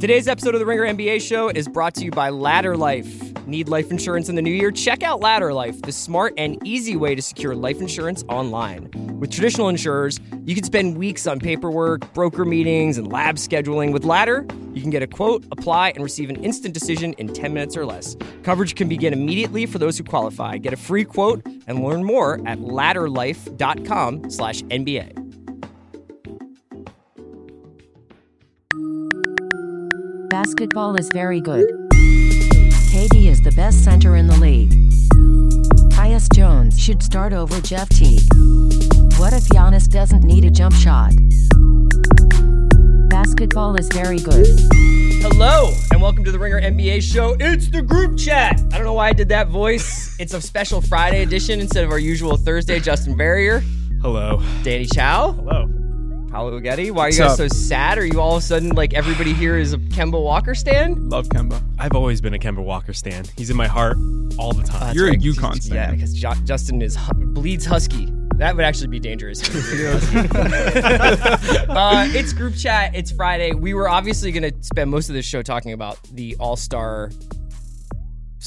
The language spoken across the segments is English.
Today's episode of the Ringer NBA show is brought to you by Ladder Life. Need life insurance in the new year? Check out Ladder Life, the smart and easy way to secure life insurance online. With traditional insurers, you can spend weeks on paperwork, broker meetings, and lab scheduling. With Ladder, you can get a quote, apply, and receive an instant decision in 10 minutes or less. Coverage can begin immediately for those who qualify. Get a free quote and learn more at ladderlife.com slash NBA. Basketball is very good. KD is the best center in the league. Tyus Jones should start over Jeff Teague. What if Giannis doesn't need a jump shot? Basketball is very good. Hello, and welcome to the Ringer NBA show. It's the group chat. I don't know why I did that voice. It's a special Friday edition instead of our usual Thursday. Justin Verrier. Hello. Danny Chau, Hello. Paolo Uggetti. Why are you What's guys up? so sad? Are you all of a sudden like everybody here is a Kemba Walker stan? Love Kemba. I've always been a Kemba Walker stan. He's in my heart all the time. You're a. UConn Yeah, because Ju- Justin is hu- bleeds husky. That would actually be dangerous. uh, it's group chat. It's Friday. We were obviously going to spend most of this show talking about the All Star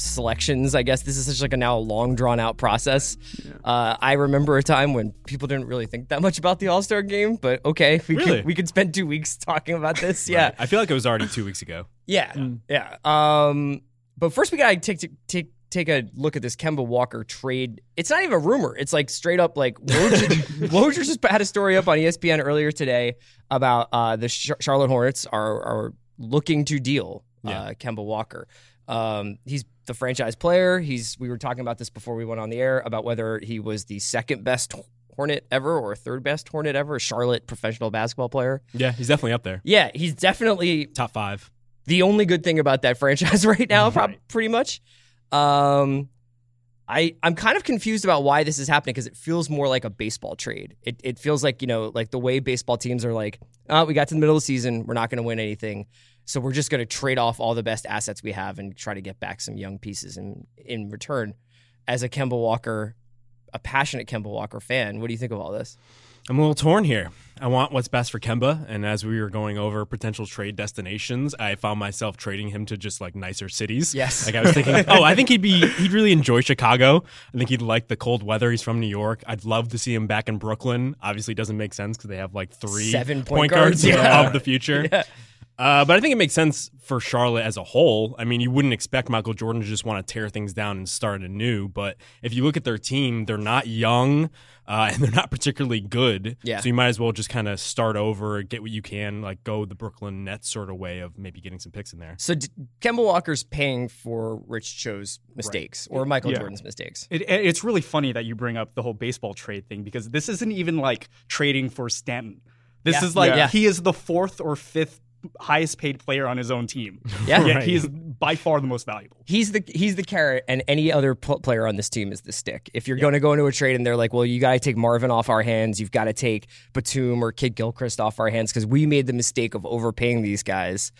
selections. I guess this is such like a now long drawn out process. Uh, I remember a time when people didn't really think that much about the All Star game, but okay, we Really? could we could spend two weeks talking about this. Yeah, I feel like it was already two weeks ago. yeah, yeah. Um, but first we gotta take take take a look at this Kemba Walker trade. It's not even a rumor. It's like straight up like Woj, Woj just had a story up on ESPN earlier today about uh, the Char- Charlotte Hornets are are looking to deal uh, Kemba Walker. Um, he's the franchise player. He's we were talking about this before we went on the air about whether he was the second best Hornet ever or third best Hornet ever, Charlotte professional basketball player. Yeah, he's definitely up there. Yeah, he's definitely Top five. the only good thing about that franchise right now, prob- pretty much. Um, I I'm kind of confused about why this is happening because it feels more like a baseball trade. It it feels like you know like the way baseball teams are like, oh, we got to the middle of the season, we're not going to win anything, so we're just going to trade off all the best assets we have and try to get back some young pieces in in return. As a Kemba Walker, a passionate Kemba Walker fan, what do you think of all this? I'm a little torn here. I want what's best for Kemba, and as we were going over potential trade destinations, I found myself trading him to just like nicer cities. Yes. Like I was thinking, oh, I think he'd be he'd really enjoy Chicago. I think he'd like the cold weather. He's from New York. I'd love to see him back in Brooklyn. Obviously, it doesn't make sense because they have like three Seven point point guards, guards yeah. of the future. Yeah. Uh, but I think it makes sense for Charlotte as a whole. I mean, you wouldn't expect Michael Jordan to just want to tear things down and start anew. But if you look at their team, they're not young uh, and they're not particularly good. Yeah. So you might as well just kind of start over, get what you can, like go the Brooklyn Nets sort of way of maybe getting some picks in there. So D- Kemba Walker's paying for Rich Cho's mistakes or Michael Yeah. Jordan's mistakes. It, it- it's really funny that you bring up the whole baseball trade thing because this isn't even like trading for Stanton. This Yeah. is like Yeah. he is the fourth or fifth highest paid player on his own team. Yeah. Yet Right. he is by far the most valuable. He's the he's the carrot, and any other pl- player on this team is the stick. If you're going to go into a trade and they're like, "Well, you got to take Marvin off our hands. You've got to take Batum or Kid Gilchrist off our hands because we made the mistake of overpaying these guys."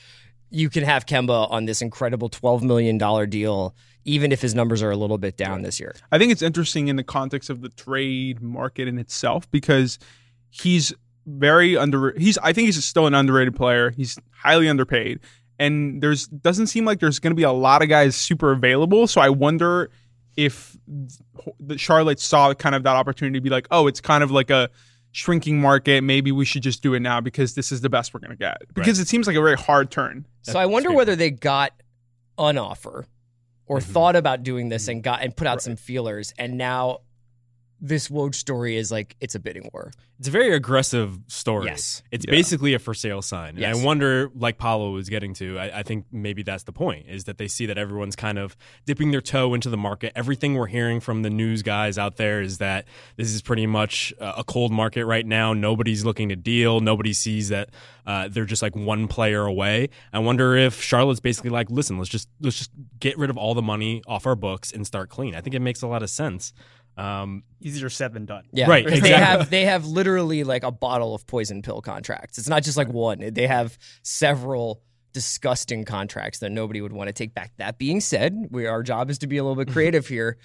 You can have Kemba on this incredible twelve million dollar deal, even if his numbers are a little bit down this year. I think it's interesting in the context of the trade market in itself because he's very under. He's I think he's still an underrated player. He's highly underpaid, and there's doesn't seem like there's going to be a lot of guys super available. So I wonder if the Charlotte saw kind of that opportunity to be like, oh, it's kind of like a shrinking market. Maybe we should just do it now because this is the best we're going to get. Because it seems like a very hard turn. So I wonder whether they got an offer or Mm-hmm. thought about doing this and got and put out some feelers, and now this Woj story is like it's a bidding war. It's a very aggressive story. Yes. It's Yeah. basically a for sale sign. And Yes. I wonder, like Paolo was getting to, I, I think maybe that's the point, is that they see that everyone's kind of dipping their toe into the market. Everything we're hearing from the news guys out there is that this is pretty much uh, a cold market right now. Nobody's looking to deal. Nobody sees that uh, they're just like one player away. I wonder if Charlotte's basically like, listen, let's just let's just get rid of all the money off our books and start clean. I think it makes a lot of sense. Um, Easier said than done. Yeah, Right, because They have they have literally like a bottle of poison pill contracts. It's not just like one. They have several disgusting contracts that nobody would want to take back. That being said, we our job is to be a little bit creative here.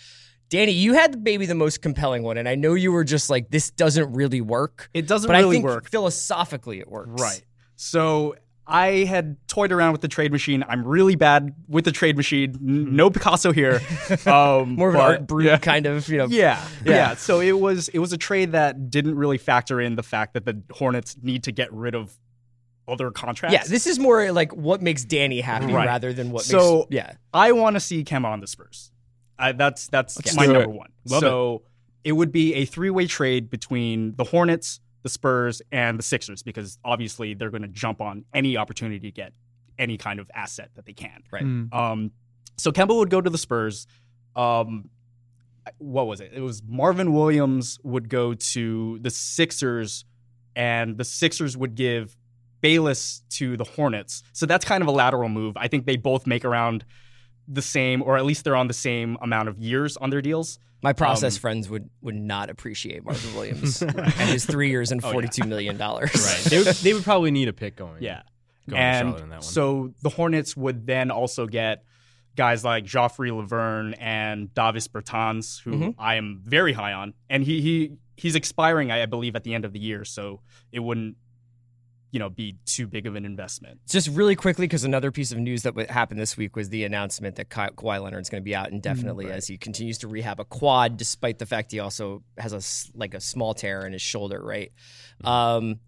Danny, you had maybe the most compelling one, and I know you were just like, "This doesn't really work." It doesn't but I really think work. philosophically it works. Right. So I had toyed around with the trade machine. I'm really bad with the trade machine. No Picasso here. Um, More of an but- art brut kind of, you know. Yeah, Yeah. yeah, So it was it was a trade that didn't really factor in the fact that the Hornets need to get rid of other contracts. Yeah, this is more like what makes Danny happy Right. rather than what So- makes yeah. I want to see Kemba on the Spurs. I, that's that's Let's my number it. one. Love so it. would be a three way trade between the Hornets, the Spurs, and the Sixers because obviously they're going to jump on any opportunity to get any kind of asset that they can. Right. Mm. Um, so Kemba would go to the Spurs. Um, what was it? It was Marvin Williams would go to the Sixers, and the Sixers would give Bayless to the Hornets. So that's kind of a lateral move. I think they both make around the same, or at least they're on the same amount of years on their deals. My process Um, friends would would not appreciate Marvin Williams and his three years and Oh, yeah. forty two million dollars. Right. They would, they would probably need a pick going. Yeah. Going and in that one. so the Hornets would then also get guys like Joffrey Lauvergne and Davis Bertans, who Mhm. I am very high on, and he he he's expiring, I believe, at the end of the year, so it wouldn't, you know, be too big of an investment. Just really quickly, because another piece of news that happened this week was the announcement that Ka- Kawhi Leonard's going to be out indefinitely as he continues to rehab a quad, despite the fact he also has a like a small tear in his shoulder. Right. Um,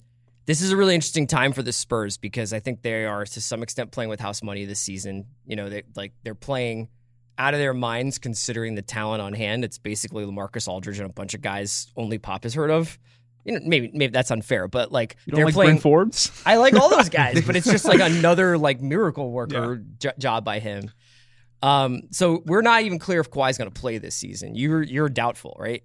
this is a really interesting time for the Spurs because I think they are to some extent playing with house money this season. You know, they like they're playing out of their minds considering the talent on hand. It's basically Lamarcus Aldridge and a bunch of guys only Pop has heard of. You know, maybe maybe that's unfair, but like You don't they're like playing. Bryn Forbes? I like all those guys, but it's just like another like miracle worker jo- job by him. Um, so we're not even clear if Kawhi's going to play this season. You're you're doubtful, right?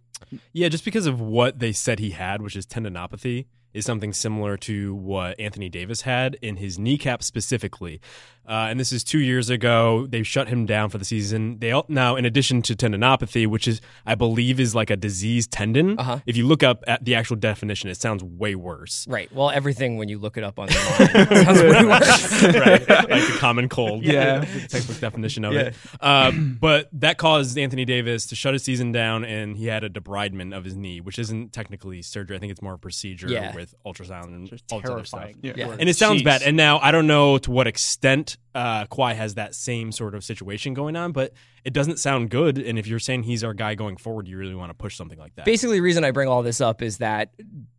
Yeah, just because of what they said he had, which is tendinopathy, is something similar to what Anthony Davis had in his kneecap specifically. Uh, and this is two years ago. They shut him down for the season. They all, now, in addition to tendinopathy, which is I believe is like a diseased tendon. Uh-huh. If you look up at the actual definition, it sounds way worse. Right. Well, everything when you look it up on the line sounds way worse. right, like the common cold. Yeah. the textbook definition of it. Um, but that caused Anthony Davis to shut his season down, and he had a debridement of his knee, which isn't technically surgery. I think it's more a procedure Yeah. With ultrasound and all that other stuff. Terrifying. Yeah. Yeah. And it sounds Jeez. bad. And now I don't know to what extent uh, Kawhi has that same sort of situation going on, but it doesn't sound good. And if you're saying he's our guy going forward, you really want to push something like that. Basically, the reason I bring all this up is that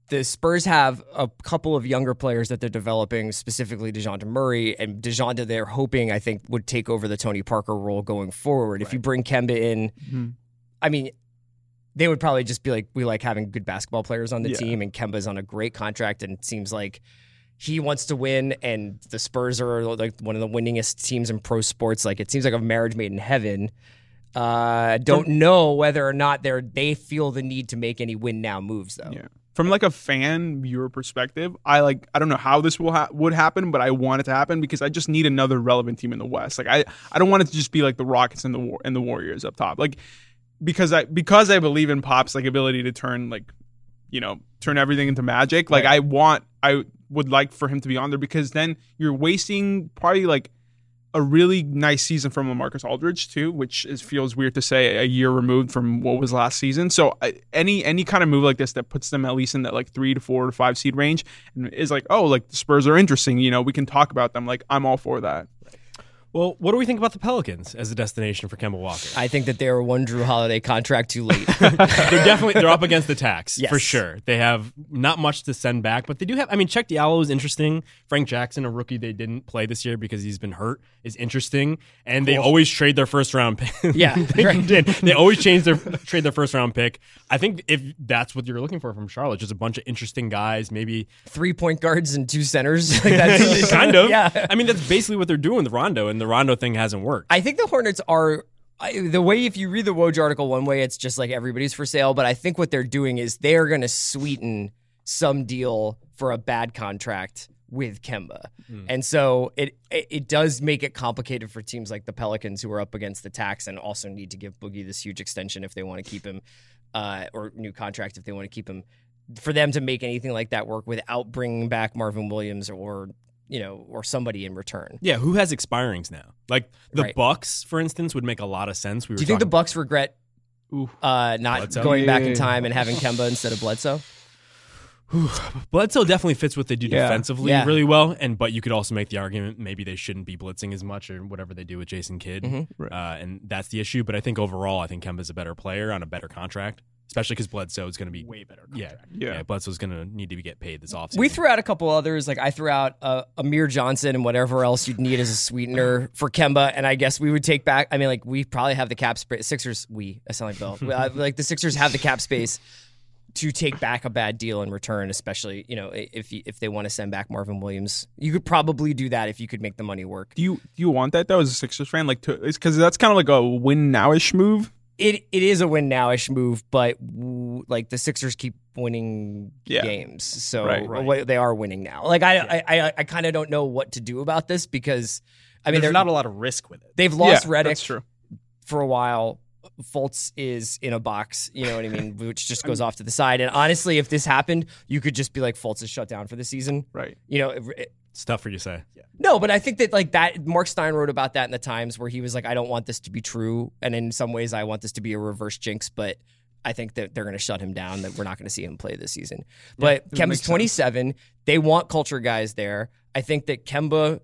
the Spurs have a couple of younger players that they're developing, specifically DeJounte Murray. And DeJounte, they're hoping, I think, would take over the Tony Parker role going forward. If you bring Kemba in, Mhm. I mean, they would probably just be like, we like having good basketball players on the Yeah. team, and Kemba's on a great contract, and it seems like he wants to win, and the Spurs are like one of the winningest teams in pro sports. Like, it seems like a marriage made in heaven. Uh, don't know whether or not they're they feel the need to make any win now moves though. Yeah. From like a fan viewer perspective, I like I don't know how this will ha- would happen, but I want it to happen because I just need another relevant team in the West. Like I I don't want it to just be like the Rockets and the War- and the Warriors up top. Like because I because I believe in Pop's like ability to turn like you know turn everything into magic. Like I want I would like for him to be on there because then you're wasting probably like a really nice season from Lamarcus Aldridge too, which is feels weird to say a year removed from what was last season. So I, any any kind of move like this that puts them at least in that like three to four to five seed range and is like oh like the Spurs are interesting. You know we can talk about them. Like I'm all for that. Well, what do we think about the Pelicans as a destination for Kemba Walker? I think that they are one Jrue Holiday contract too late. they're definitely they're up against the tax Yes. for sure. They have not much to send back, but they do have. I mean, Cheick Diallo is interesting. Frank Jackson, a rookie they didn't play this year because he's been hurt, is interesting. And they always trade their first round pick. Yeah, they right. did. They always change their trade their first round pick. I think if that's what you're looking for from Charlotte, just a bunch of interesting guys, maybe Three point guards and two centers. Like that's kind of. Yeah. I mean, that's basically what they're doing with Rondo, and the Rondo thing hasn't worked. I think the Hornets are I, the way. If you read the Woj article one way, it's just like everybody's for sale. But I think what they're doing is they are going to sweeten some deal for a bad contract with Kemba, and so it, it it does make it complicated for teams like the Pelicans who are up against the tax and also need to give Boogie this huge extension if they want to keep him, uh, or new contract if they want to keep him. For them to make anything like that work without bringing back Marvin Williams or you know or somebody in return. yeah, who has expirings now? Like the Right. Bucks, for instance, would make a lot of sense. We were Do you think the Bucks regret uh, not Bledsoe? going back in time and having Kemba instead of Bledsoe? Bledsoe definitely fits what they do Yeah. defensively Yeah. really well, and but you could also make the argument maybe they shouldn't be blitzing as much or whatever they do with Jason Kidd, Mhm. Right. uh, and that's the issue. But I think overall, I think Kemba's a better player on a better contract, especially because Bledsoe is going to be Way better. yeah, contract. Yeah. yeah. Bledsoe's going to need to get paid this offseason. We threw out a couple others. Like I threw out uh, Amir Johnson and whatever else you'd need as a sweetener for Kemba. And I guess we would take back. I mean, like we probably have the cap space. Sixers. We. I sound like Bill. Uh, like the Sixers have the cap space to take back a bad deal in return. Especially you know if if they want to send back Marvin Williams, you could probably do that if you could make the money work. Do you do you want that though as a Sixers fan? Like, because that's kind of like a win nowish move. It it is a win nowish move, but w- like the Sixers keep winning Yeah. games, so Right. Right. they are winning now. Like I I I, I kind of don't know what to do about this because I mean There's not a lot of risk with it. they've lost yeah, true. for a while. Fultz is in a box, you know what I mean, which just goes off to the side. And honestly, if this happened, you could just be like Fultz is shut down for the season. Right. You know, it- it's tough for you to say. Yeah. no, but I think that like that Mark Stein wrote about that in the Times where he was like, I don't want this to be true, and in some ways, I want this to be a reverse jinx, but. I think that they're going to shut him down. That we're not going to see him play this season. But that Kemba's makes sense. 27. They want culture guys there. I think that Kemba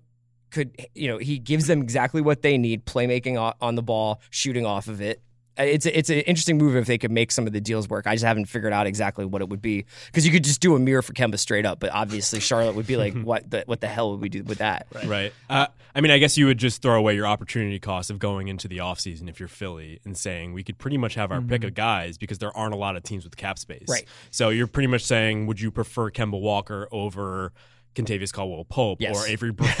could, you know, he gives them exactly what they need: playmaking on the ball, shooting off of it. It's a, it's an interesting move if they could make some of the deals work. I just haven't figured out exactly what it would be because you could just do a mirror for Kemba straight up, but obviously Charlotte would be like, what the what the hell would we do with that? Right. Uh, I mean, I guess you would just throw away your opportunity cost of going into the offseason if you're Philly and saying we could pretty much have our pick of guys because there aren't a lot of teams with cap space. Right. So you're pretty much saying, would you prefer Kemba Walker over Kentavious Caldwell Pope Yes. or Avery Bra-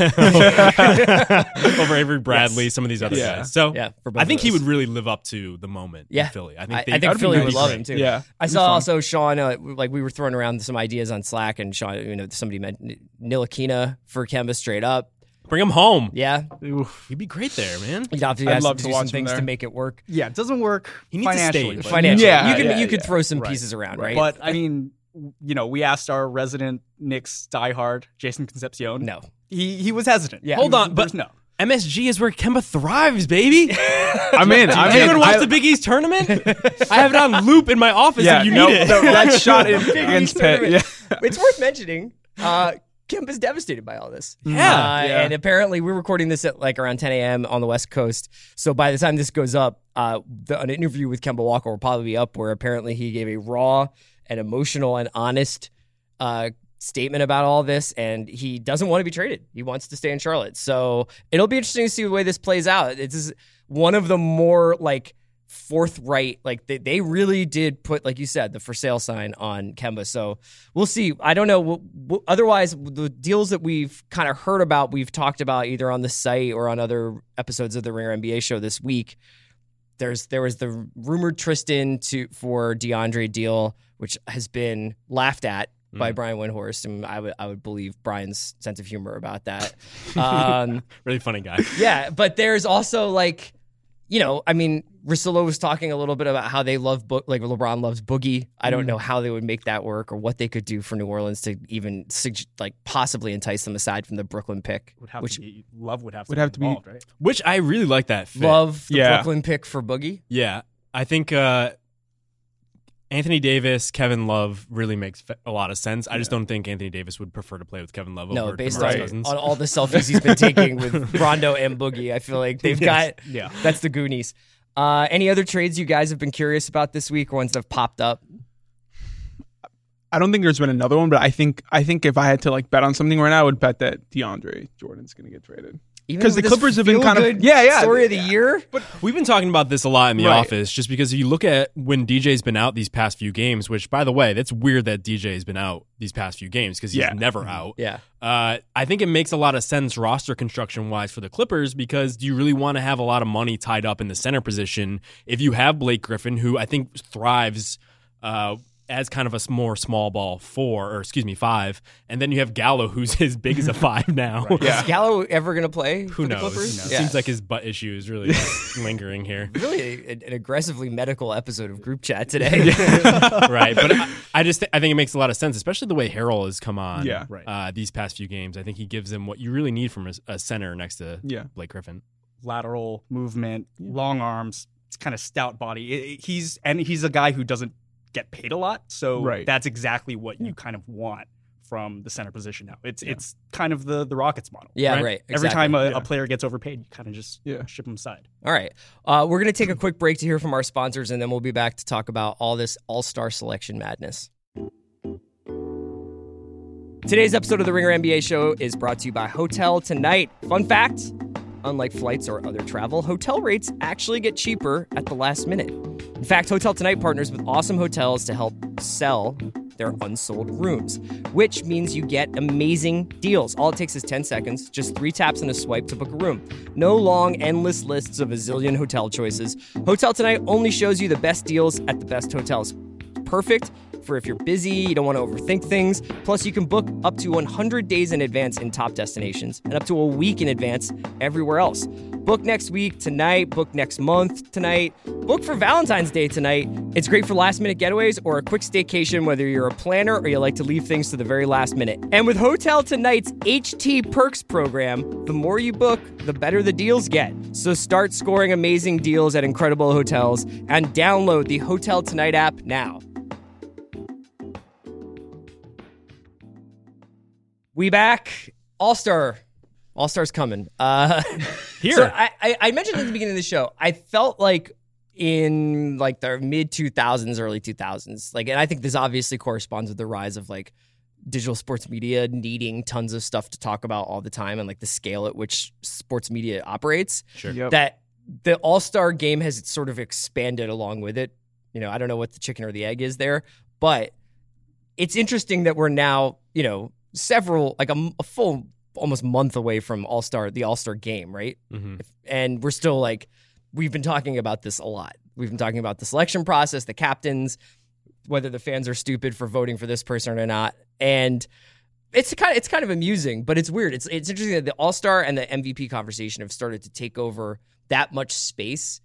over Avery Bradley, some of these other Yeah. guys. So Yeah, for both I think he would really live up to the moment Yeah. in Philly. I I, think, I they- think Philly would nice. love him too. Yeah. I saw fun. also Sean, uh, like we were throwing around some ideas on Slack, and Sean, you know, somebody meant Ntilikina for Kemba straight up. bring him home. Yeah, Oof. He'd be great there, man. you'd have to, I'd love to to do watch some him things to make it work Yeah, it doesn't work He needs a financially. stage. but- financially. Yeah, you can yeah, you could throw some Right. pieces around, right? But I mean, you know, we asked our resident Knicks diehard, Jason Concepcion. no, He he was hesitant. Yeah. Hold was- on, but- no. MSG is where Kemba thrives, baby. I'm in. I'm in. Anyone watch I- the Big East tournament? I have it on loop in my office Yeah, if you no, need it. no, that shot in, Big against East Pitt. Yeah. it's worth mentioning. Uh, Kemba's devastated by all this. Yeah. Uh, Yeah. And apparently, we're recording this at like around 10 a.m. on the West Coast. So by the time this goes up, uh, the, an interview with Kemba Walker will probably be up where apparently he gave a raw and emotional and honest uh, statement about all this. And he doesn't want to be traded. He wants to stay in Charlotte. So it'll be interesting to see the way this plays out. It's just one of the more like forthright like they, they really did put like you said the for sale sign on kemba so we'll see i don't know W- w- otherwise the deals that we've kind of heard about we've talked about either on the site or on other episodes of the ringer nba show this week there's there was the rumored tristan to for deandre deal which has been laughed at by Brian Windhorst, and I would I would believe Brian's sense of humor about that. Um, really funny guy. yeah, but there's also like, you know, I mean, Russillo was talking a little bit about how they love book, like LeBron loves Boogie. I don't know how they would make that work or what they could do for New Orleans to even sug- like possibly entice them aside from the Brooklyn pick. Would have which to be love would have to Would be have to be- involved, right? Which I really like that fit. love the Yeah. Brooklyn pick for Boogie. Yeah, I think uh, Anthony Davis, Kevin Love really makes a lot of sense. I just don't think Anthony Davis would prefer to play with Kevin Love No, over based DeMarcus on, Cousins. on all the selfies he's been taking with Rondo and Boogie, I feel like they've got Yeah. that's the Goonies. Uh, any other trades you guys have been curious about this week or ones that have popped up? I don't think there's been another one, but I think I think if I had to like bet on something right now, I would bet that DeAndre Jordan's going to get traded. Even 'Cause the Clippers have been kind of- Yeah, yeah. story of the year. But We've been talking about this a lot in the Right. office, just because if you look at when DJ's been out these past few games, which by the way, that's weird that DJ's been out these past few games because he's Yeah. never out. Yeah. Uh, I think it makes a lot of sense roster construction wise for the Clippers because do you really want to have a lot of money tied up in the center position if you have Blake Griffin, who I think thrives uh, as kind of a more small ball four, or excuse me, five, and then you have Gallo, who's as big as a five now. Yeah. Is Gallo ever going to play Who for the knows? Clippers? It Seems like his butt issue is really lingering here. really a- an aggressively medical episode of group chat today. right. But I, I just I think it makes a lot of sense, especially the way Harrell has come on. Yeah. Right. Uh, these past few games, I think he gives them what you really need from a, a center next to Yeah. Blake Griffin. lateral movement, long arms. It's kind of stout body. It- it- he's and he's a guy who doesn't get paid a lot. So Right. that's exactly what you kind of want from the center position now. It's it's kind of the the Rockets model. Yeah, right, Every exactly. time a, Yeah. a player gets overpaid, you kind of just Yeah. ship them aside. All right. Uh, we're going to take a quick break to hear from our sponsors, and then we'll be back to talk about all this all star selection madness. Today's episode of the Ringer NBA show is brought to you by Hotel Tonight. Fun fact unlike flights or other travel, hotel rates actually get cheaper at the last minute. In fact, Hotel Tonight partners with awesome hotels to help sell their unsold rooms, which means you get amazing deals. All it takes is 10 seconds, just three taps and a swipe to book a room. No long, endless lists of a zillion hotel choices. Hotel Tonight only shows you the best deals at the best hotels. Perfect for if you're busy, you don't want to overthink things. Plus, you can book up to 100 days in advance in top destinations and up to a week in advance everywhere else. Book next week tonight, book next month tonight, book for Valentine's Day tonight. It's great for last minute getaways or a quick staycation, whether you're a planner or you like to leave things to the very last minute. And with Hotel Tonight's HT Perks program, the more you book, the better the deals get. So start scoring amazing deals at incredible hotels and download the Hotel Tonight app now. We back. All Star. All Star's coming. Uh, Here. So I, I, I mentioned at the beginning of the show, I felt like in like the mid 2000s, early 2000s, like, and I think this obviously corresponds with the rise of like digital sports media needing tons of stuff to talk about all the time and like the scale at which sports media operates. Sure. Yep. That the All Star game has sort of expanded along with it. You know, I don't know what the chicken or the egg is there, but it's interesting that we're now, you know, several like a full almost month away from All Star the All Star game, right? hmm And we're still like we've been talking about this a lot. We've been talking about the selection process, the captains, whether the fans are stupid for voting for this person or not, and it's kind of it's kind of amusing, but it's weird. It's it's interesting that the All Star and the MVP conversation have started to take over that much space.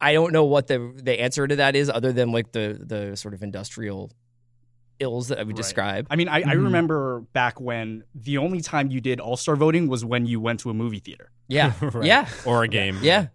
I don't know what the the answer to that is, other than like the the sort of industrial ills that I would Right. describe. I mean, I, I Mhm. remember back when the only time you did All Star voting was when you went to a movie theater. Yeah, Right. yeah, Or a game. yeah.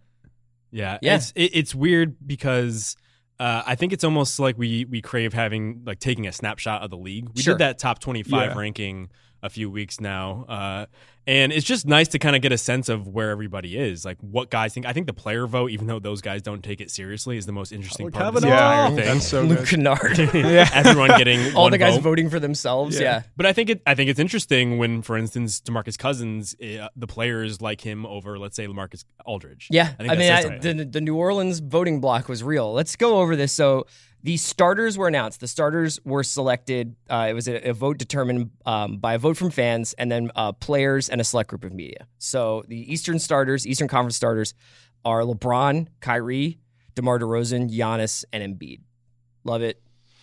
Yeah, Yeah. It's it, it's weird because uh, I think it's almost like we we crave having like taking a snapshot of the league. We Sure. did that top twenty five Yeah. ranking a few weeks now, uh, and it's just nice to kind of get a sense of where everybody is, like what guys think. I think the player vote, even though those guys don't take it seriously, is the most interesting Tyler part of this Cavanaugh. entire Yeah, thing. that's so Luke good. Kennard. Everyone getting All one the guys vote. voting for themselves. Yeah. yeah. But I think it. I think it's interesting when, for instance, Demarcus Cousins, uh, the players like him over, let's say, Lamarcus Aldridge. Yeah, I think I, mean, I, the the New Orleans voting block was real. Let's go over this. So the starters were announced. The starters were selected. Uh, it was a, a vote determined um, by a vote from fans, and then uh, players and a select group of media. So the Eastern starters, Eastern Conference starters, are LeBron, Kyrie, DeMar DeRozan, Giannis, and Embiid. Love it.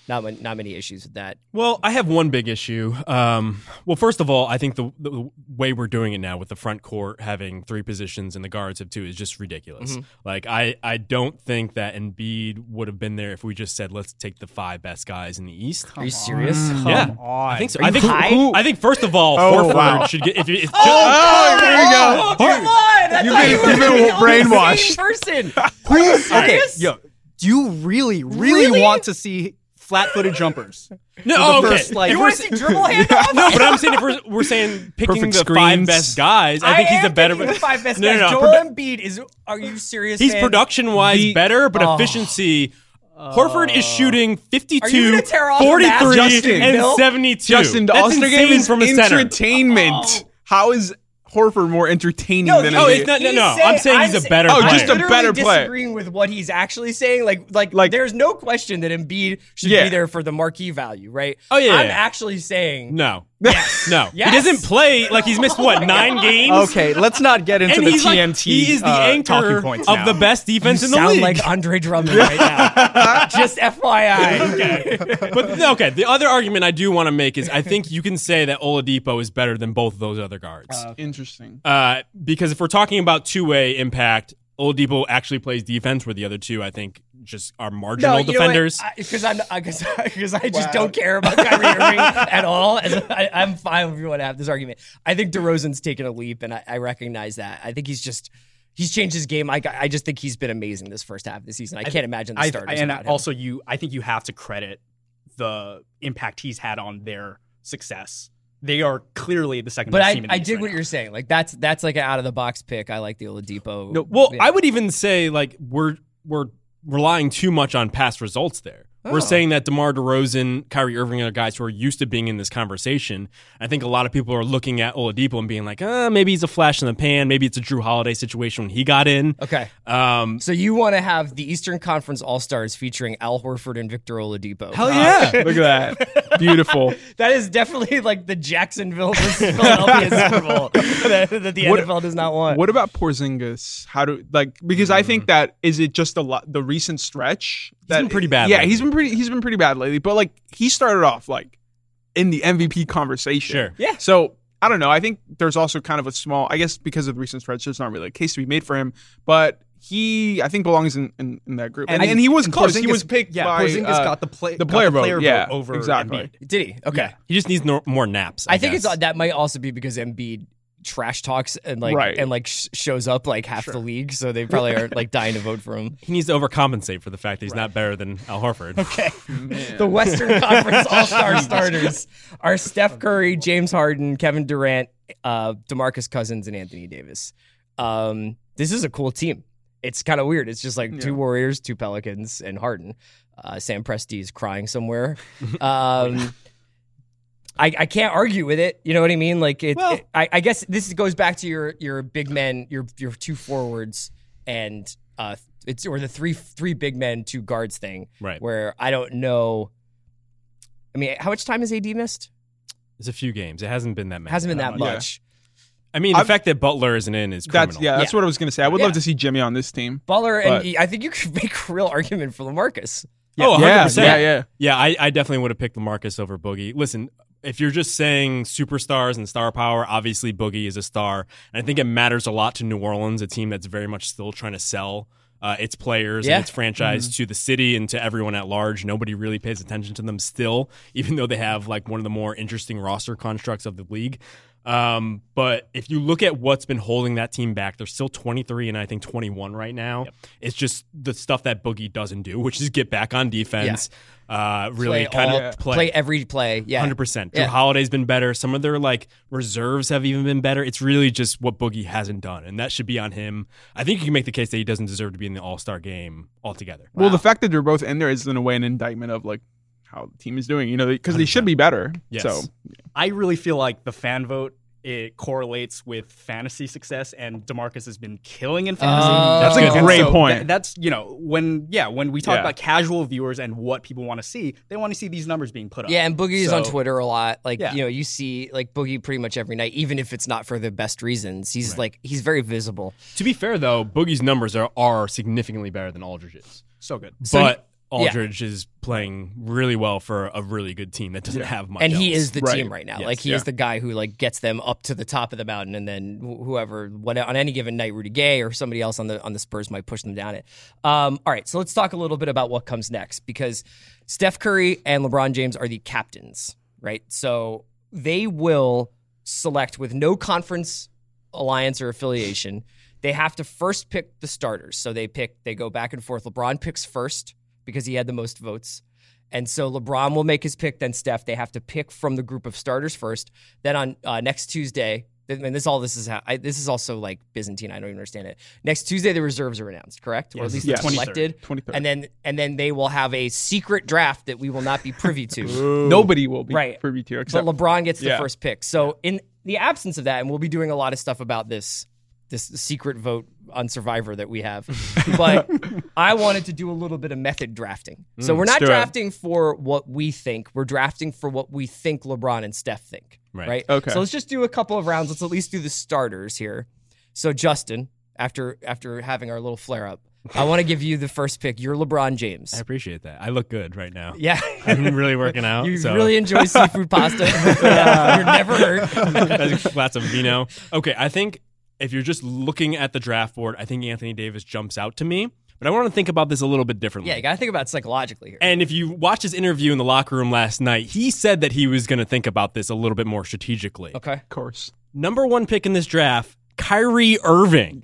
Not ma- not many issues with that. Well, I have one big issue. Um, well, first of all, I think the, the way we're doing it now with the front court having three positions and the guards have two is just ridiculous. Mhm. Like, I, I don't think that Embiid would have been there if we just said let's take the five best guys in the East. Are you serious? Come Yeah. on. I think so. I you think high? I think first of all, Oh, Horford wow. should get if it's Oh, there you go. come on! I You've been- you were you've been the only brainwashed. sane person. okay, yo, do you really, really, Really? want to see flat-footed jumpers? no, the oh, okay. first, like- You we're want to see dribble handoff? no, but I'm saying if we're, we're saying picking Perfect the five best guys, I think he's am a better. picking the five best No, guys. no, no, Joel produ- Embiid is. Are you serious? He's man? production wise The- better, but Oh. efficiency. Horford is shooting 52, Are you gonna tear off the 43, Justin? and Bill? 72. Justin, the That's All Star game insane is from a center. entertainment. Oh. How is Horford more entertaining No, than the- Oh, Embiid? it's not- no, he's no, I'm saying he's a better Oh, I'm just a literally better player. disagreeing with what he's actually saying. Like, like, Like- there's no question that Embiid should Yeah. be there for the marquee value, right? Oh, yeah, I'm yeah. actually saying No. Yes. No. Yes. He doesn't play like he's missed Oh what, nine games? Okay, let's not get into And the he's like, TNT. he is the uh, anchor talking points of now. the best you defense in the sound league. like Andre Drummond right now. Just FYI. Okay. but okay, the other argument I do want to make is I think you can say that Oladipo is better than both of those other guards. Interesting. Uh, because if we're talking about two-way impact, Oladipo actually plays defense, where the other two, I think, just are marginal defenders. Because I'm because because I just Wow. don't care about Kyrie Irving at all. As I, I'm fine if you want to have this argument. I think DeRozan's taken a leap, and I, I recognize that. I think he's just he's changed his game. I I just think he's been amazing this first half of the season. I, can't imagine the I, starters. and without him. also you, I think you have to credit the impact he's had on their success. They are clearly the second but best I, team in the I dig right what now. you're saying. Like that's that's like an out of the box pick. I like the Oladipo. No, Well, Yeah. I would even say like we're we're relying too much on past results there. Oh. We're saying that DeMar DeRozan, Kyrie Irving are guys who are used to being in this conversation. I think a lot of people are looking at Oladipo and being like, uh, maybe he's a flash in the pan. Maybe it's a Jrue Holiday situation when he got in. okay. Um, So you want to have the Eastern Conference All Stars featuring Al Horford and Victor Oladipo? hell yeah. Look at that. Beautiful. That is definitely like the Jacksonville versus Philadelphia Super Bowl that, that the What- NFL does not want. What about Porzingis? How do like because I Mm. think that is it just a lot the recent stretch that been pretty bad Yeah, lately. he's been pretty he's been pretty bad lately. But like he started off like in the MVP conversation. Sure. Yeah. So I don't know. I think there's also kind of a small I guess because of the recent stretch, there's not really a case to be made for him. But he I think belongs in, in, in that group. And, and, he was and close. he was picked Yeah, by Porzingis uh, got the play, the got player vote, player yeah, over exactly. Embiid. Did he? Okay. He just needs no, more naps. I, I think it's that might also be because Embiid trash talks and like Right. and like sh- shows up like half the league, so they probably are like dying to vote for him. He needs to overcompensate for the fact that he's not better than Al Horford. Okay. The Western Conference All Star starters are Steph Curry, James Harden, Kevin Durant, uh, Demarcus Cousins, and Anthony Davis. Um, this is a cool team. It's kind of weird. It's just like two Warriors, two Pelicans, and Harden. Uh, Sam Presti is crying somewhere. Um, I, I can't argue with it. You know what I mean? Like it, Well- it- I, I guess this goes back to your your big men, your your two forwards, and uh, it's or the three three big men, two guards thing. Right. Where I don't know. I mean, how much time has AD missed? It's a few games. It hasn't been that many. Hasn't been that Yeah. much. I mean, the I've- fact that Butler isn't in is criminal. That's yeah, that's Yeah. what I was gonna say. I would Yeah. love to see Jimmy on this team. Butler But- and I think you could make a real argument for Lamarcus. Oh, 100%. yeah, yeah, yeah. Yeah, I, I definitely would have picked Lamarcus over Boogie. Listen, if you're just saying superstars and star power, obviously Boogie is a star. And I think it matters a lot to New Orleans, a team that's very much still trying to sell uh, its players Yeah. and its franchise to the city and to everyone at large. Nobody really pays attention to them still, even though they have like one of the more interesting roster constructs of the league. Um, but if you look at what's been holding that team back, they're still 23 and I think 21 right now. It's just the stuff that Boogie doesn't do, which is get back on defense, uh, really kind of play. every play. Yeah, Hundred percent. Jrue Yeah. Holiday's been better. Some of their like reserves have even been better. It's really just what Boogie hasn't done, and that should be on him. I think you can make the case that he doesn't deserve to be in the All Star game altogether. Well, the fact that they're both in there is in a way an indictment of like how the team is doing. You know, because they should be better. Yes. So I really feel like the fan vote it correlates with fantasy success, and Demarcus has been killing in fantasy. Oh. That's a great so point. that- that's you know when yeah when we talk Yeah. about casual viewers and what people want to see, they want to see these numbers being put up. Yeah, and Boogie is on Twitter a lot. Like Yeah. you know, you see like Boogie pretty much every night, even if it's not for the best reasons. He's like he's very visible. to be fair, though, Boogie's numbers are, are significantly better than Aldridge's, So good. but Aldridge is playing really well for a really good team that doesn't have much. and he is the Right. team right now. Yes. like he Yeah. is the guy who like gets them up to the top of the mountain, and then wh- whoever, what on any given night, Rudy Gay or somebody else on the on the Spurs might push them down it. Um, all right, so let's talk a little bit about what comes next because Steph Curry and LeBron James are the captains, right? So they will select with no conference alliance or affiliation. They have to first pick the starters. So they pick, they go back and forth. LeBron picks first because he had the most votes. And so LeBron will make his pick, then Steph. They have to pick from the group of starters first. Then on uh, next Tuesday, I mean, this all this is how I, this is also like Byzantine. I don't even understand it. Next Tuesday, the reserves are announced, correct? Or at least Yes. selected. 23rd. And then and then they will have a secret draft that we will not be privy to. nobody will be Right. privy to but except LeBron gets the Yeah. first pick. So in the absence of that, and we'll be doing a lot of stuff about this this secret vote on Survivor that we have. But I wanted to do a little bit of method drafting. So mm, we're not do it. drafting for what we think. We're drafting for what we think LeBron and Steph think. Right. Right. Okay. So let's just do a couple of rounds. Let's at least do the starters here. So Justin, after after having our little flare up, I want to give you the first pick. You're LeBron James. I appreciate that. I look good right now. Yeah. I'm really working out. You so. really enjoy seafood pasta. Yeah, You're never hurt. That's a glass of vino. Okay, I think if you're just looking at the draft board, I think Anthony Davis jumps out to me. But I want to think about this a little bit differently. Yeah, you got to think about it psychologically here. And if you watch his interview in the locker room last night, he said that he was going to think about this a little bit more strategically. okay. of course. Number one pick in this draft, Kyrie Irving.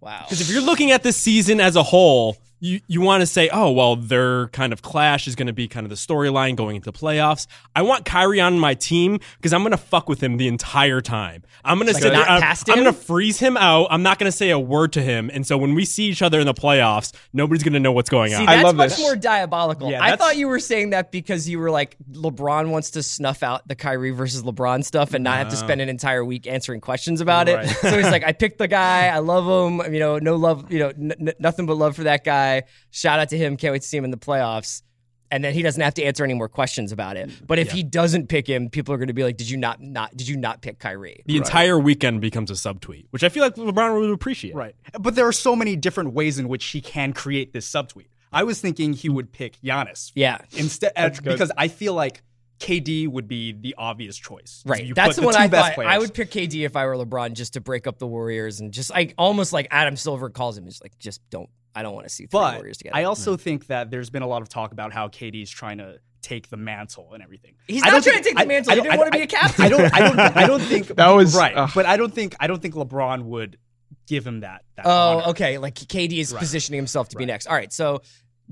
Wow. Because if you're looking at this season as a whole, you, you want to say, oh, well, their kind of clash is going to be kind of the storyline going into playoffs. I want Kyrie on my team because I'm going to fuck with him the entire time. I'm going to Like sit uh, there. I'm, I'm going to freeze him out. I'm not going to say a word to him. And so when we see each other in the playoffs, nobody's going to know what's going See, on. I that's love much this. more diabolical. Yeah, I thought you were saying that because you were like LeBron wants to snuff out the Kyrie versus LeBron stuff and not have to spend an entire week answering questions about it. So he's like, I picked the guy, I love him. You know, no love. You know, n- n- nothing but love for that guy. Shout out to him. Can't wait to see him in the playoffs. And then he doesn't have to answer any more questions about it. But if he doesn't pick him, people are going to be like, "Did you not not did you not pick Kyrie?" the entire weekend becomes a subtweet, which I feel like LeBron would appreciate. Right. But there are so many different ways in which he can create this subtweet. I was thinking he would pick Giannis Yeah. instead uh, because I feel like KD would be the obvious choice. Right. You That's put the one I best thought. players. I would pick KD if I were LeBron just to break up the Warriors and just like almost like Adam Silver calls him. He's like, just don't. I don't want to see three But Warriors together. I also mm. think that there's been a lot of talk about how KD's trying to take the mantle and everything. He's I not trying think- to take the mantle. I He don't- didn't want to I- be a captain. I don't. I don't. I don't think That was- right. ugh. But I don't think. I don't think LeBron would give him that. that Oh, honor. okay. Like KD is Right. positioning himself to be next. All right. So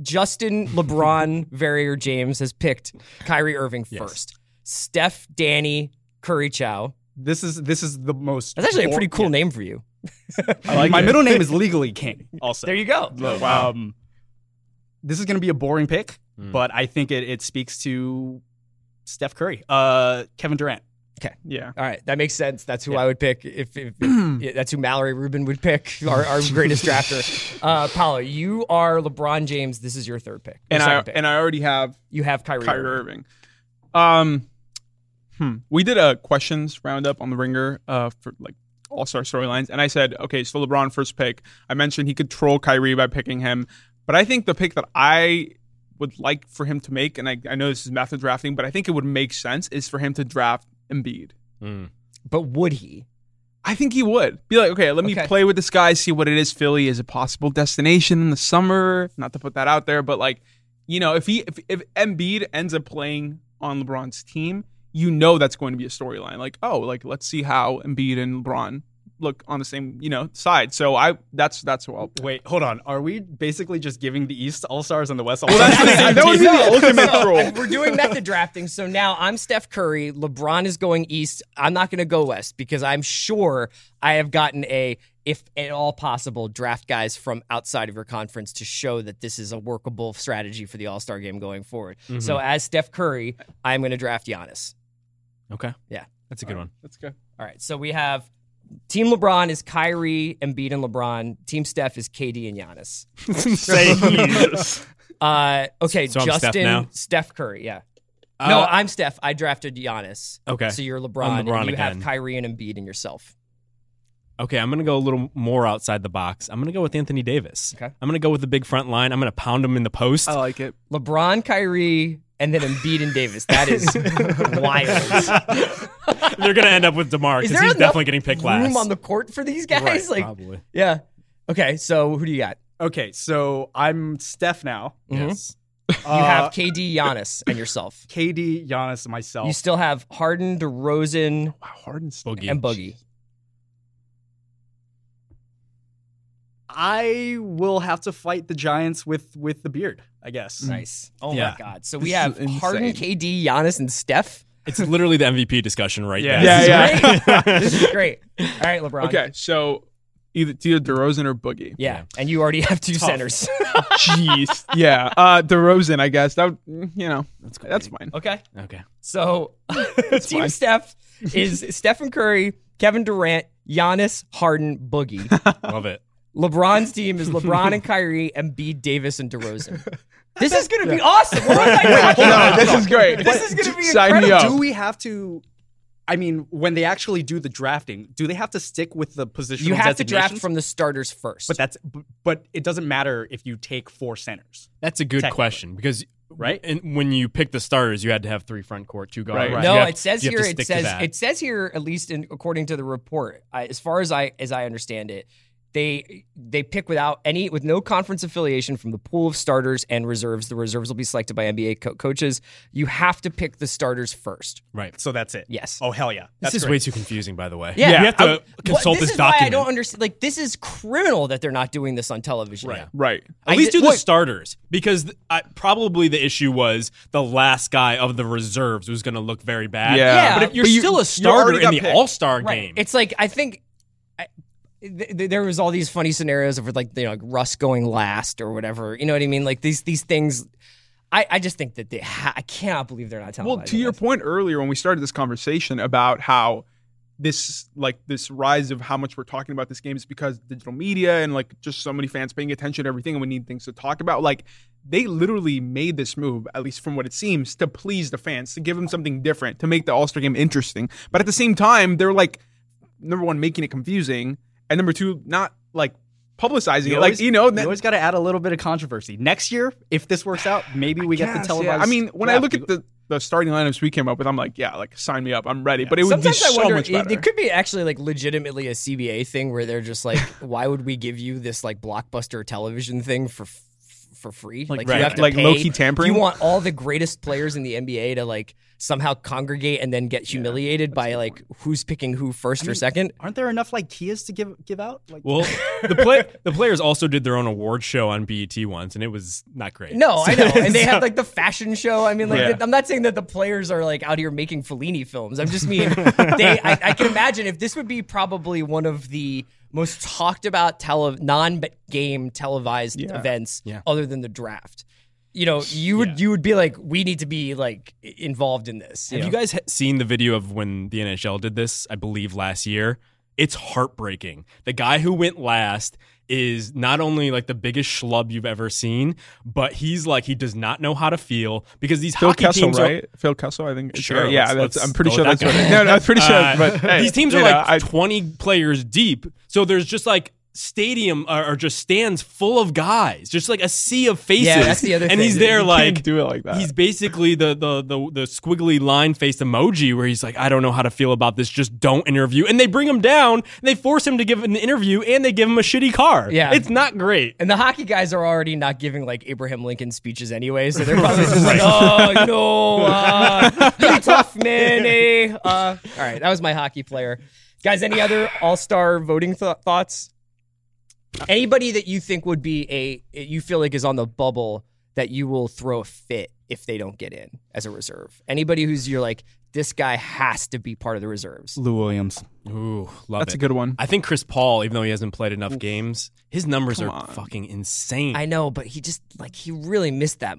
Justin LeBron Verrier James has picked Kyrie Irving Yes. first. Steph, Danny, Curry Chow. This is this is the most. That's actually a pretty cool yeah. name for you. I like My it. middle name is legally King. Also, There you go. Wow. Um, this is going to be a boring pick, Mm. but I think it, it speaks to Steph Curry, uh, Kevin Durant. Okay. Yeah. All right, that makes sense. That's who Yeah. I would pick. If, if, if- yeah, that's who Mallory Rubin would pick, our, our greatest drafter. Uh, Paolo, you are LeBron James. This is your third pick. And I pick. and I already have you have Kyrie. Kyrie Irving. Irving. Um, hmm. We did a questions roundup on the Ringer uh, for like All Star storylines, and I said, okay, so LeBron first pick. I mentioned he could troll Kyrie by picking him, but I think the pick that I would like for him to make, and I, I know this is method drafting, but I think it would make sense is for him to draft Embiid. Mm. But would he? I think he would be like, okay, let me Okay. play with this guy, see what it is. Philly is a possible destination in the summer. Not to put that out there, but like, you know, if he if, if Embiid ends up playing on LeBron's team, you know that's going to be a storyline. Like, oh, like let's see how Embiid and LeBron look on the same you know side. So I that's that's what I'll. Wait, hold on. Are we basically just giving the East All Stars and the West All Well, Stars? that's the thing. That would be the ultimate So, troll. We're doing method drafting. So now I'm Steph Curry. LeBron is going east. I'm not going to go west because I'm sure I have gotten a, if at all possible, draft guys from outside of your conference to show that this is a workable strategy for the All Star game going forward. Mm-hmm. So as Steph Curry, I'm going to draft Giannis. Okay. Yeah. That's a good one. That's good. All right. So we have Team LeBron is Kyrie, Embiid, and LeBron. Team Steph is KD and Giannis. Say Jesus. Uh, okay, So I'm Steph Justin, now? Steph Curry. Yeah. no, Uh, I'm Steph. I drafted Giannis. Okay. So you're LeBron. I'm LeBron and you have. Kyrie and Embiid and yourself. Okay, I'm going to go a little more outside the box. I'm going to go with Anthony Davis. Okay. I'm going to go with the big front line. I'm going to pound him in the post. I like it. LeBron, Kyrie, and then Embiid and Davis. That is wild. They're going to end up with DeMar Is because there he's definitely getting picked last. room on the court for these guys? Right, like, probably. yeah. Okay, so who do you got? okay, so I'm Steph now. Mhm. Yes. You Uh, have KD, Giannis, and yourself. KD, Giannis, and myself. You still have Harden, DeRozan, Wow, Harden's Boogie. and Boogie. I will have to fight the Giants with with the beard, I guess. Nice. Oh Yeah. my God. So we have Harden. KD, Giannis, and Steph. It's literally the MVP discussion right Yeah. there. Yeah, This yeah. great. this is great. All right, LeBron. okay. So either it's either DeRozan or Boogie. Yeah, and you already have two Tough. centers. Jeez. yeah. Uh, DeRozan, I guess that would, you know That's cool. that's fine. okay. Okay. So Team fine. Steph is Stephen Curry, Kevin Durant, Giannis, Harden, Boogie. Love it. LeBron's team is LeBron and Kyrie, and Embiid, Davis, and DeRozan. This is going to be awesome. What was I talking No, about? this is great. This is going to be Sign me incredible. up. Do we have to? I mean, when they actually do the drafting, do they have to stick with the position? You have to draft from the starters first. but that's but it doesn't matter if you take four centers, That's a good question because right? and when you pick the starters, you had to have three front court, two guards. Right, right. No, have- it says here. It says it says here, at least in, according to the report, I, as far as I as I understand it, they they pick without any with no conference affiliation from the pool of starters and reserves. The reserves will be selected by NBA co- coaches. You have to pick the starters first. Right. So that's it. Yes. Oh hell yeah. This is great. way too confusing, by the way. Yeah. you have to I- consult What- this, this is document. why I don't understand. Like this is criminal that they're not doing this on television. Right. now. Right. At I least did- do the what- starters because th- I, probably the issue was the last guy of the reserves was going to look very bad. Yeah. Yeah, but if you're but you- still you a starter in the. All Star Right. game, It's like I think. Th- th- there was all these funny scenarios of like you know like Russ going last or whatever. You know what I mean? Like these these things. I, I just think that they. Ha- I cannot believe they're not telling. Well, to your point earlier when we started this conversation about how this like this rise of how much we're talking about this game is because digital media and like just so many fans paying attention to everything and we need things to talk about. Like they literally made this move, at least from what it seems, to please the fans, to give them something different, to make the All Star game interesting. But at the same time, they're like number one, making it confusing, and number two, not like publicizing You it. always- like you know, you always got to add a little bit of controversy. Next year, if this works out, maybe we get the Yes, televised. yeah. I mean, when I draft. look at the the starting lineups we came up with, I'm like, yeah, like sign me up, I'm ready. But it would Sometimes be I so wonder. much better. it could be actually like legitimately a CBA thing where they're just like, why would we give you this like blockbuster television thing for f- for free? Like, right, you have to like pay. low-key tampering? You want all the greatest players in the NBA to like somehow congregate and then get humiliated by like who's picking who first or second. aren't there enough like Kias to give give out? Like, well, the play the players also did their own award show on BET once, and it was not great. No, I know, and they So- have like the fashion show. I mean, like Yeah. I'm not saying that the players are like out here making Fellini films. I'm just mean they. I, I can imagine if this would be probably one of the most talked about tele non-game televised Yeah. events, Yeah. other than the draft. You know, you would you would be like, we need to be like involved in this. Have know? you guys seen the video of when the NHL did this? I believe last year. It's heartbreaking. The guy who went last is not only like the biggest schlub you've ever seen, but he's like he does not know how to feel because these Phil hockey Kessel, teams are- right? Phil Kessel, I think. Sure, yeah, let's- that's, let's I'm pretty sure with that's what. It, no, no, I'm pretty sure. Uh, but hey, these teams are know, like I- 20 players deep. So there's just like stadium or, just stands full of guys, just like a sea of faces. Yeah, that's the other and thing. he's there you like do it like that. He's basically the the the the squiggly line faced emoji where he's like, I don't know how to feel about this. Just don't interview. And they bring him down. And they force him to give an interview, and they give him a shitty car. Yeah. it's not great. And the hockey guys are already not giving like Abraham Lincoln speeches anyway, so they're probably just like, oh, no, uh, tough man, eh? Uh, all right, that was my hockey player. Guys, any other All Star voting th- thoughts? Anybody that you think would be a you feel like is on the bubble that you will throw a fit if they don't get in as a reserve? Anybody who's you're like this guy has to be part of the reserves? Lou Williams. Ooh, love that's it. a good one. I think Chris Paul, even though he hasn't played enough games, his numbers Come are on. fucking insane. I know, but he just like he really missed that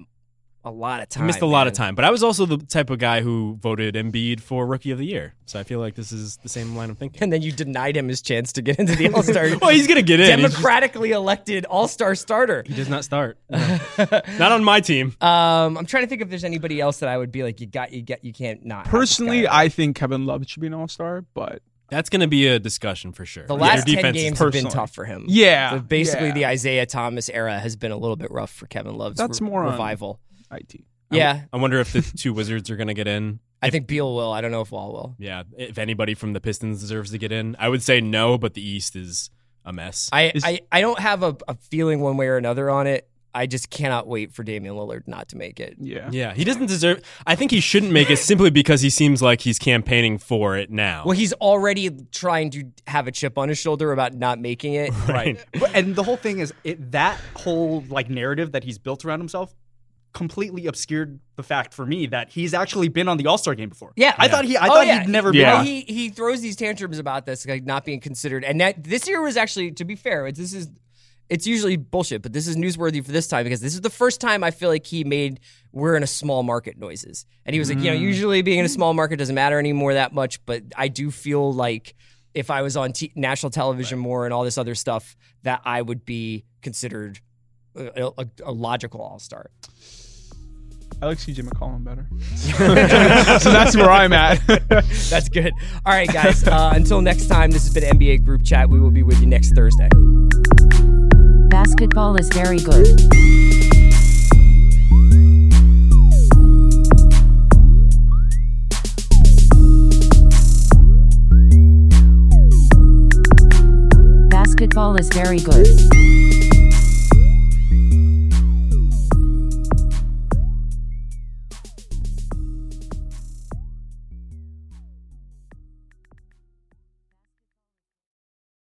a lot of He time. missed a lot of time, but I was also the type of guy who voted Embiid for Rookie of the Year. So I feel like this is the same line of thinking. and then you denied him his chance to get into the All Star. well, he's gonna get in. He's just- democratically elected All Star starter. he does not start. No. not on my team. Um, I'm trying to think if there's anybody else that I would be like, you got, you get, you can't not. Personally, guy. I think Kevin Love should be an All Star, but That's gonna be a discussion for sure. the Yeah, last their ten defense is games have been tough for him. yeah, So basically, yeah. the Isaiah Thomas era has been a little bit rough for Kevin Love's That's re- more on- revival. It. Yeah, I wonder if the two Wizards are gonna get in. I think Beal will. I don't know if Wall will. Yeah, if anybody from the Pistons deserves to get in, I would say no, but the East is a mess. I, Is- I, I don't have a, a feeling one way or another on it. I just cannot wait for Damian Lillard not to make it. Yeah, yeah, he doesn't deserve. I think he shouldn't make it simply because he seems like he's campaigning for it now. Well, he's already trying to have a chip on his shoulder about not making it. right. But- and the whole thing is it that whole like narrative that he's built around himself completely obscured the fact for me that he's actually been on the All Star game before. Yeah. I thought he I Oh, thought yeah. he'd never Yeah. Well, been. he he throws these tantrums about this like not being considered, and that this year was actually, to be fair, it's, this is it's usually bullshit, but this is newsworthy for this time because this is the first time I feel like he made we're in a small market noises, and he was like, you know, mm. usually being in a small market doesn't matter anymore that much, but I do feel like if I was on t- national television more and all this other stuff, that I would be considered a, a, a logical all star. I like CJ McCollum better. so that's where I'm at. That's good. All right, guys. Uh, until next time, this has been NBA Group Chat. We will be with you next Thursday. Basketball is very good. Basketball is is very good.